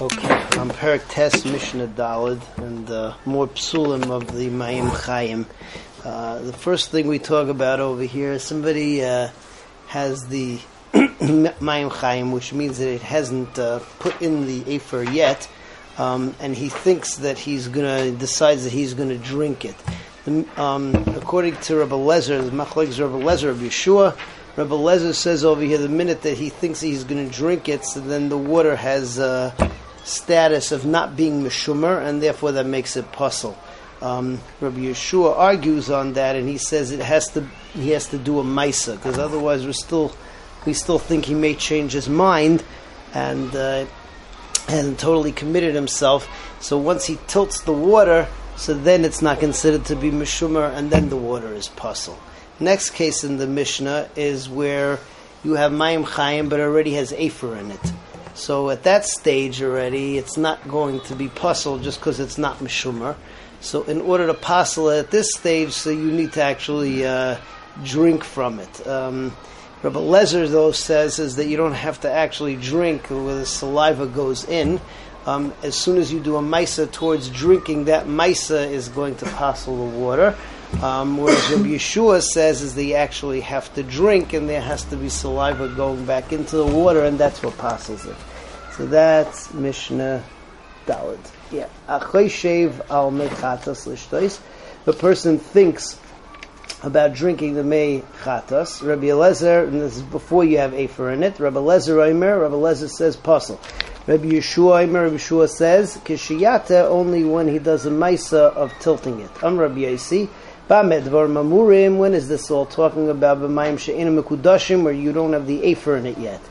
Okay, I'm Perik Tes Mishnah Dalid and uh, more psulim of the Mayim Chaim. Uh, the first thing we talk about over here, somebody uh, has the Mayim Chaim, which means that it hasn't uh, put in the Afer yet, um, and he thinks that he's gonna decides that he's gonna drink it. Um, according to Rabbi Lezer, the Machlekes Rabbi Lezer of Yehoshua, Rabbi Lezer says over here the minute that he thinks he's going to drink it, so then the water has uh, status of not being meshumer, and therefore that makes it pasul. Um, Rabbi Yehoshua argues on that, and he says it has to he has to do a misa because otherwise we're still we still think he may change his mind and uh, and totally committed himself. So once he tilts the water, so then it's not considered to be meshumer, and then the water is pasul. Next case in the Mishnah is where you have Mayim Chaim, but already has Afer in it. So at that stage already, it's not going to be pasul just because it's not mishumer. So in order to passel at this stage, so you need to actually uh, drink from it. Um, Rabbi Lezer though says is that you don't have to actually drink where the saliva goes in. Um, as soon as you do a misa towards drinking, that misa is going to passel the water. Um, whereas Rabbi Yehoshua says is they actually have to drink, and there has to be saliva going back into the water, and that's what passes it. So that's Mishnah Dalad. Yeah. Al lishtois. The person thinks about drinking the mei chatas. Rabbi Eliezer, and this is before you have afer in it. Rabbi Eliezer Omer, Rabbi Eliezer says pasul. Rabbi Yehoshua Omer, Rabbi Yehoshua says kishiyata only when he does a maisa of tilting it. I'm Rabbi Yosi. Bamedvar mamurim. When is this all talking about b'mayim she'enim mekudashim, where you don't have the afer in it yet?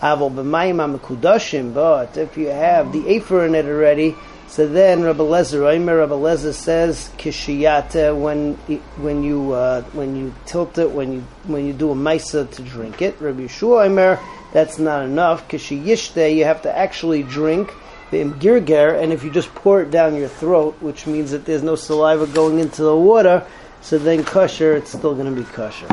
Aval b'mayim mekudashim. But if you have the afer in it already, so then Rabbi Lezer, Omer Rabbi Lezer says kishiyata when when you uh, when you tilt it when you when you do a maisa to drink it. Rabbi Yehoshua Omer that's not enough. Kishiyishte you have to actually drink and if you just pour it down your throat, which means that there's no saliva going into the water, so then kosher, it's still going to be kosher.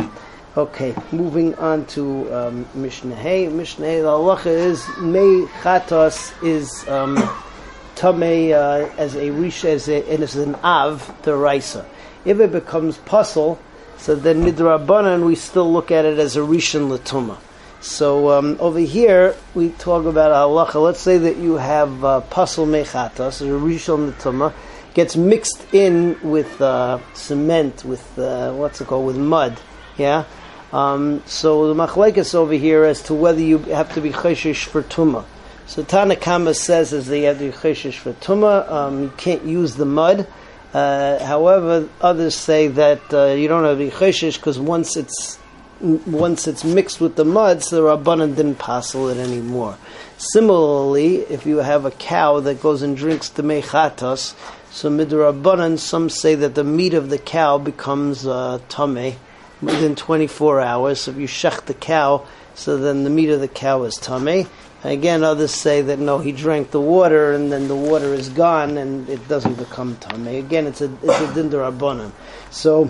Okay, moving on to um, Mishnah Hey. Mishnah the halacha is Mei Chatos is um, Tamei uh, as a rish, as a, and as an Av, the Raisa. If it becomes pasul, so then Midrabanan, we still look at it as a Rishon Latuma. So um, over here, we talk about halacha. Let's say that you have uh, pasul mechatos, a rishon latuma, gets mixed in with uh, cement, with uh, what's it called, with mud. Yeah. Um, so the machlekes over here as to whether you have to be cheshish for tuma. So Tanakama says as they have to be for tuma. Um, you can't use the mud. Uh, however, others say that uh, you don't have to be cheshish because once it's once it's mixed with the mud, so the rabbanan didn't passel it anymore. Similarly, if you have a cow that goes and drinks the mechatos, so midrabanan, some say that the meat of the cow becomes uh, tame within 24 hours. So if you shech the cow, so then the meat of the cow is tame. Again, others say that no, he drank the water and then the water is gone and it doesn't become tame. Again, it's a it's a dindarabanan. So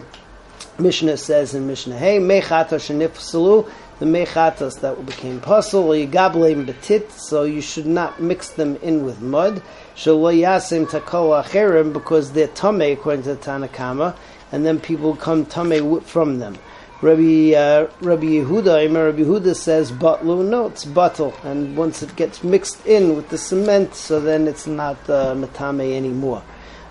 Mishnah says in Mishnah, hey, mechatos shenifsalu, the mechatos that became pasul, or yigableim betit, so you should not mix them in with mud. Shalo yasim takoa because they're tame according to the Tanakama, and then people come tame from them. Rabbi uh, Rabbi Yehuda, Rabbi Yehuda says batlu. No, it's batal, and once it gets mixed in with the cement, so then it's not uh, anymore.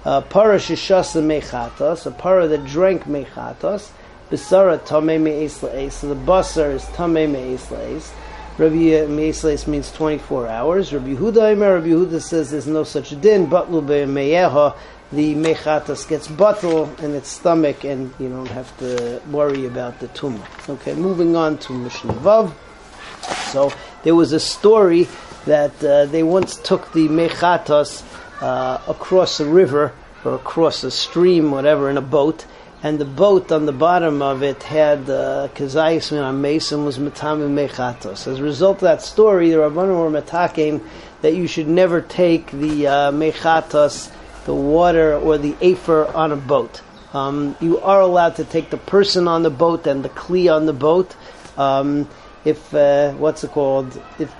Uh, para shishasa mechatos, a para that drank mechatos, Bisara tame me'es la'es. So the basar is tame me'es la'es. Rabbi me'es means 24 hours. Rabbi Yehuda Imer, Rabbi Yehuda says there's no such din. But Batlu me'eha, the mechatas gets bottle in its stomach and you don't have to worry about the tuma. Okay, moving on to Mishnah Vav. So there was a story that uh, they once took the mechatas uh, across a river or across a stream, whatever, in a boat, and the boat on the bottom of it had kazayis uh, on mason was matamim mechatos. As a result of that story, the Rabbanim were metaking that you should never take the uh, mechatos, the water or the afer on a boat. Um, you are allowed to take the person on the boat and the kli on the boat. Um, if uh, what's it called? If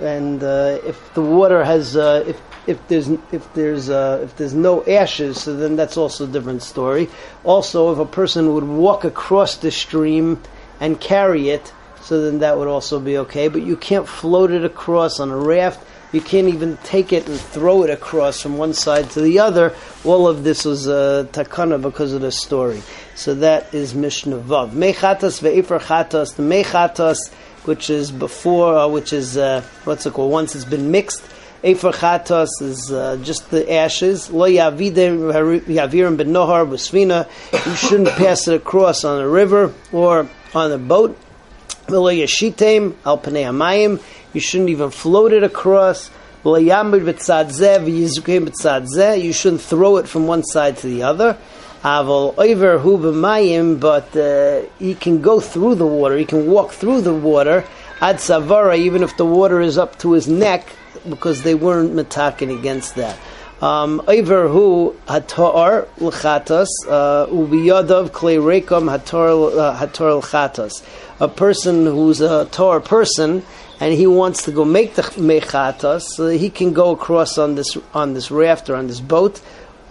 and uh, if the water has uh, if if there's if there's uh, if there's no ashes, so then that's also a different story. Also, if a person would walk across the stream and carry it, so then that would also be okay. But you can't float it across on a raft. You can't even take it and throw it across from one side to the other. All of this was uh, takana because of the story. So that is Mishnah Vav. Mechatas ve'ifar chatas. The mechatas, which is before, uh, which is uh, what's it called? Once it's been mixed. Efer chatas is uh, just the ashes. Lo yavirim ben nohar b'svina. You shouldn't pass it across on a river or on a boat. You shouldn't even float it across. You shouldn't throw it from one side to the other. But uh, he can go through the water. He can walk through the water. Savara, even if the water is up to his neck, because they weren't metakin against that. Um, Iver hu hatar l'chatas uh, hatar uh. A person who's a tar person and he wants to go make the mechatas, so he can go across on this on this raft or on this boat,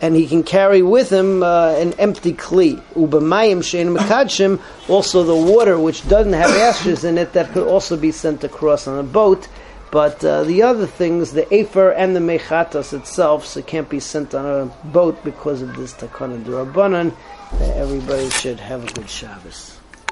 and he can carry with him uh, an empty kli. Ubamayim shein mekadshim, also the water which doesn't have ashes in it that could also be sent across on a boat. But uh, the other things, the afer and the mechatas itself, so it can't be sent on a boat because of this takana durabanan. Everybody should have a good Shabbos.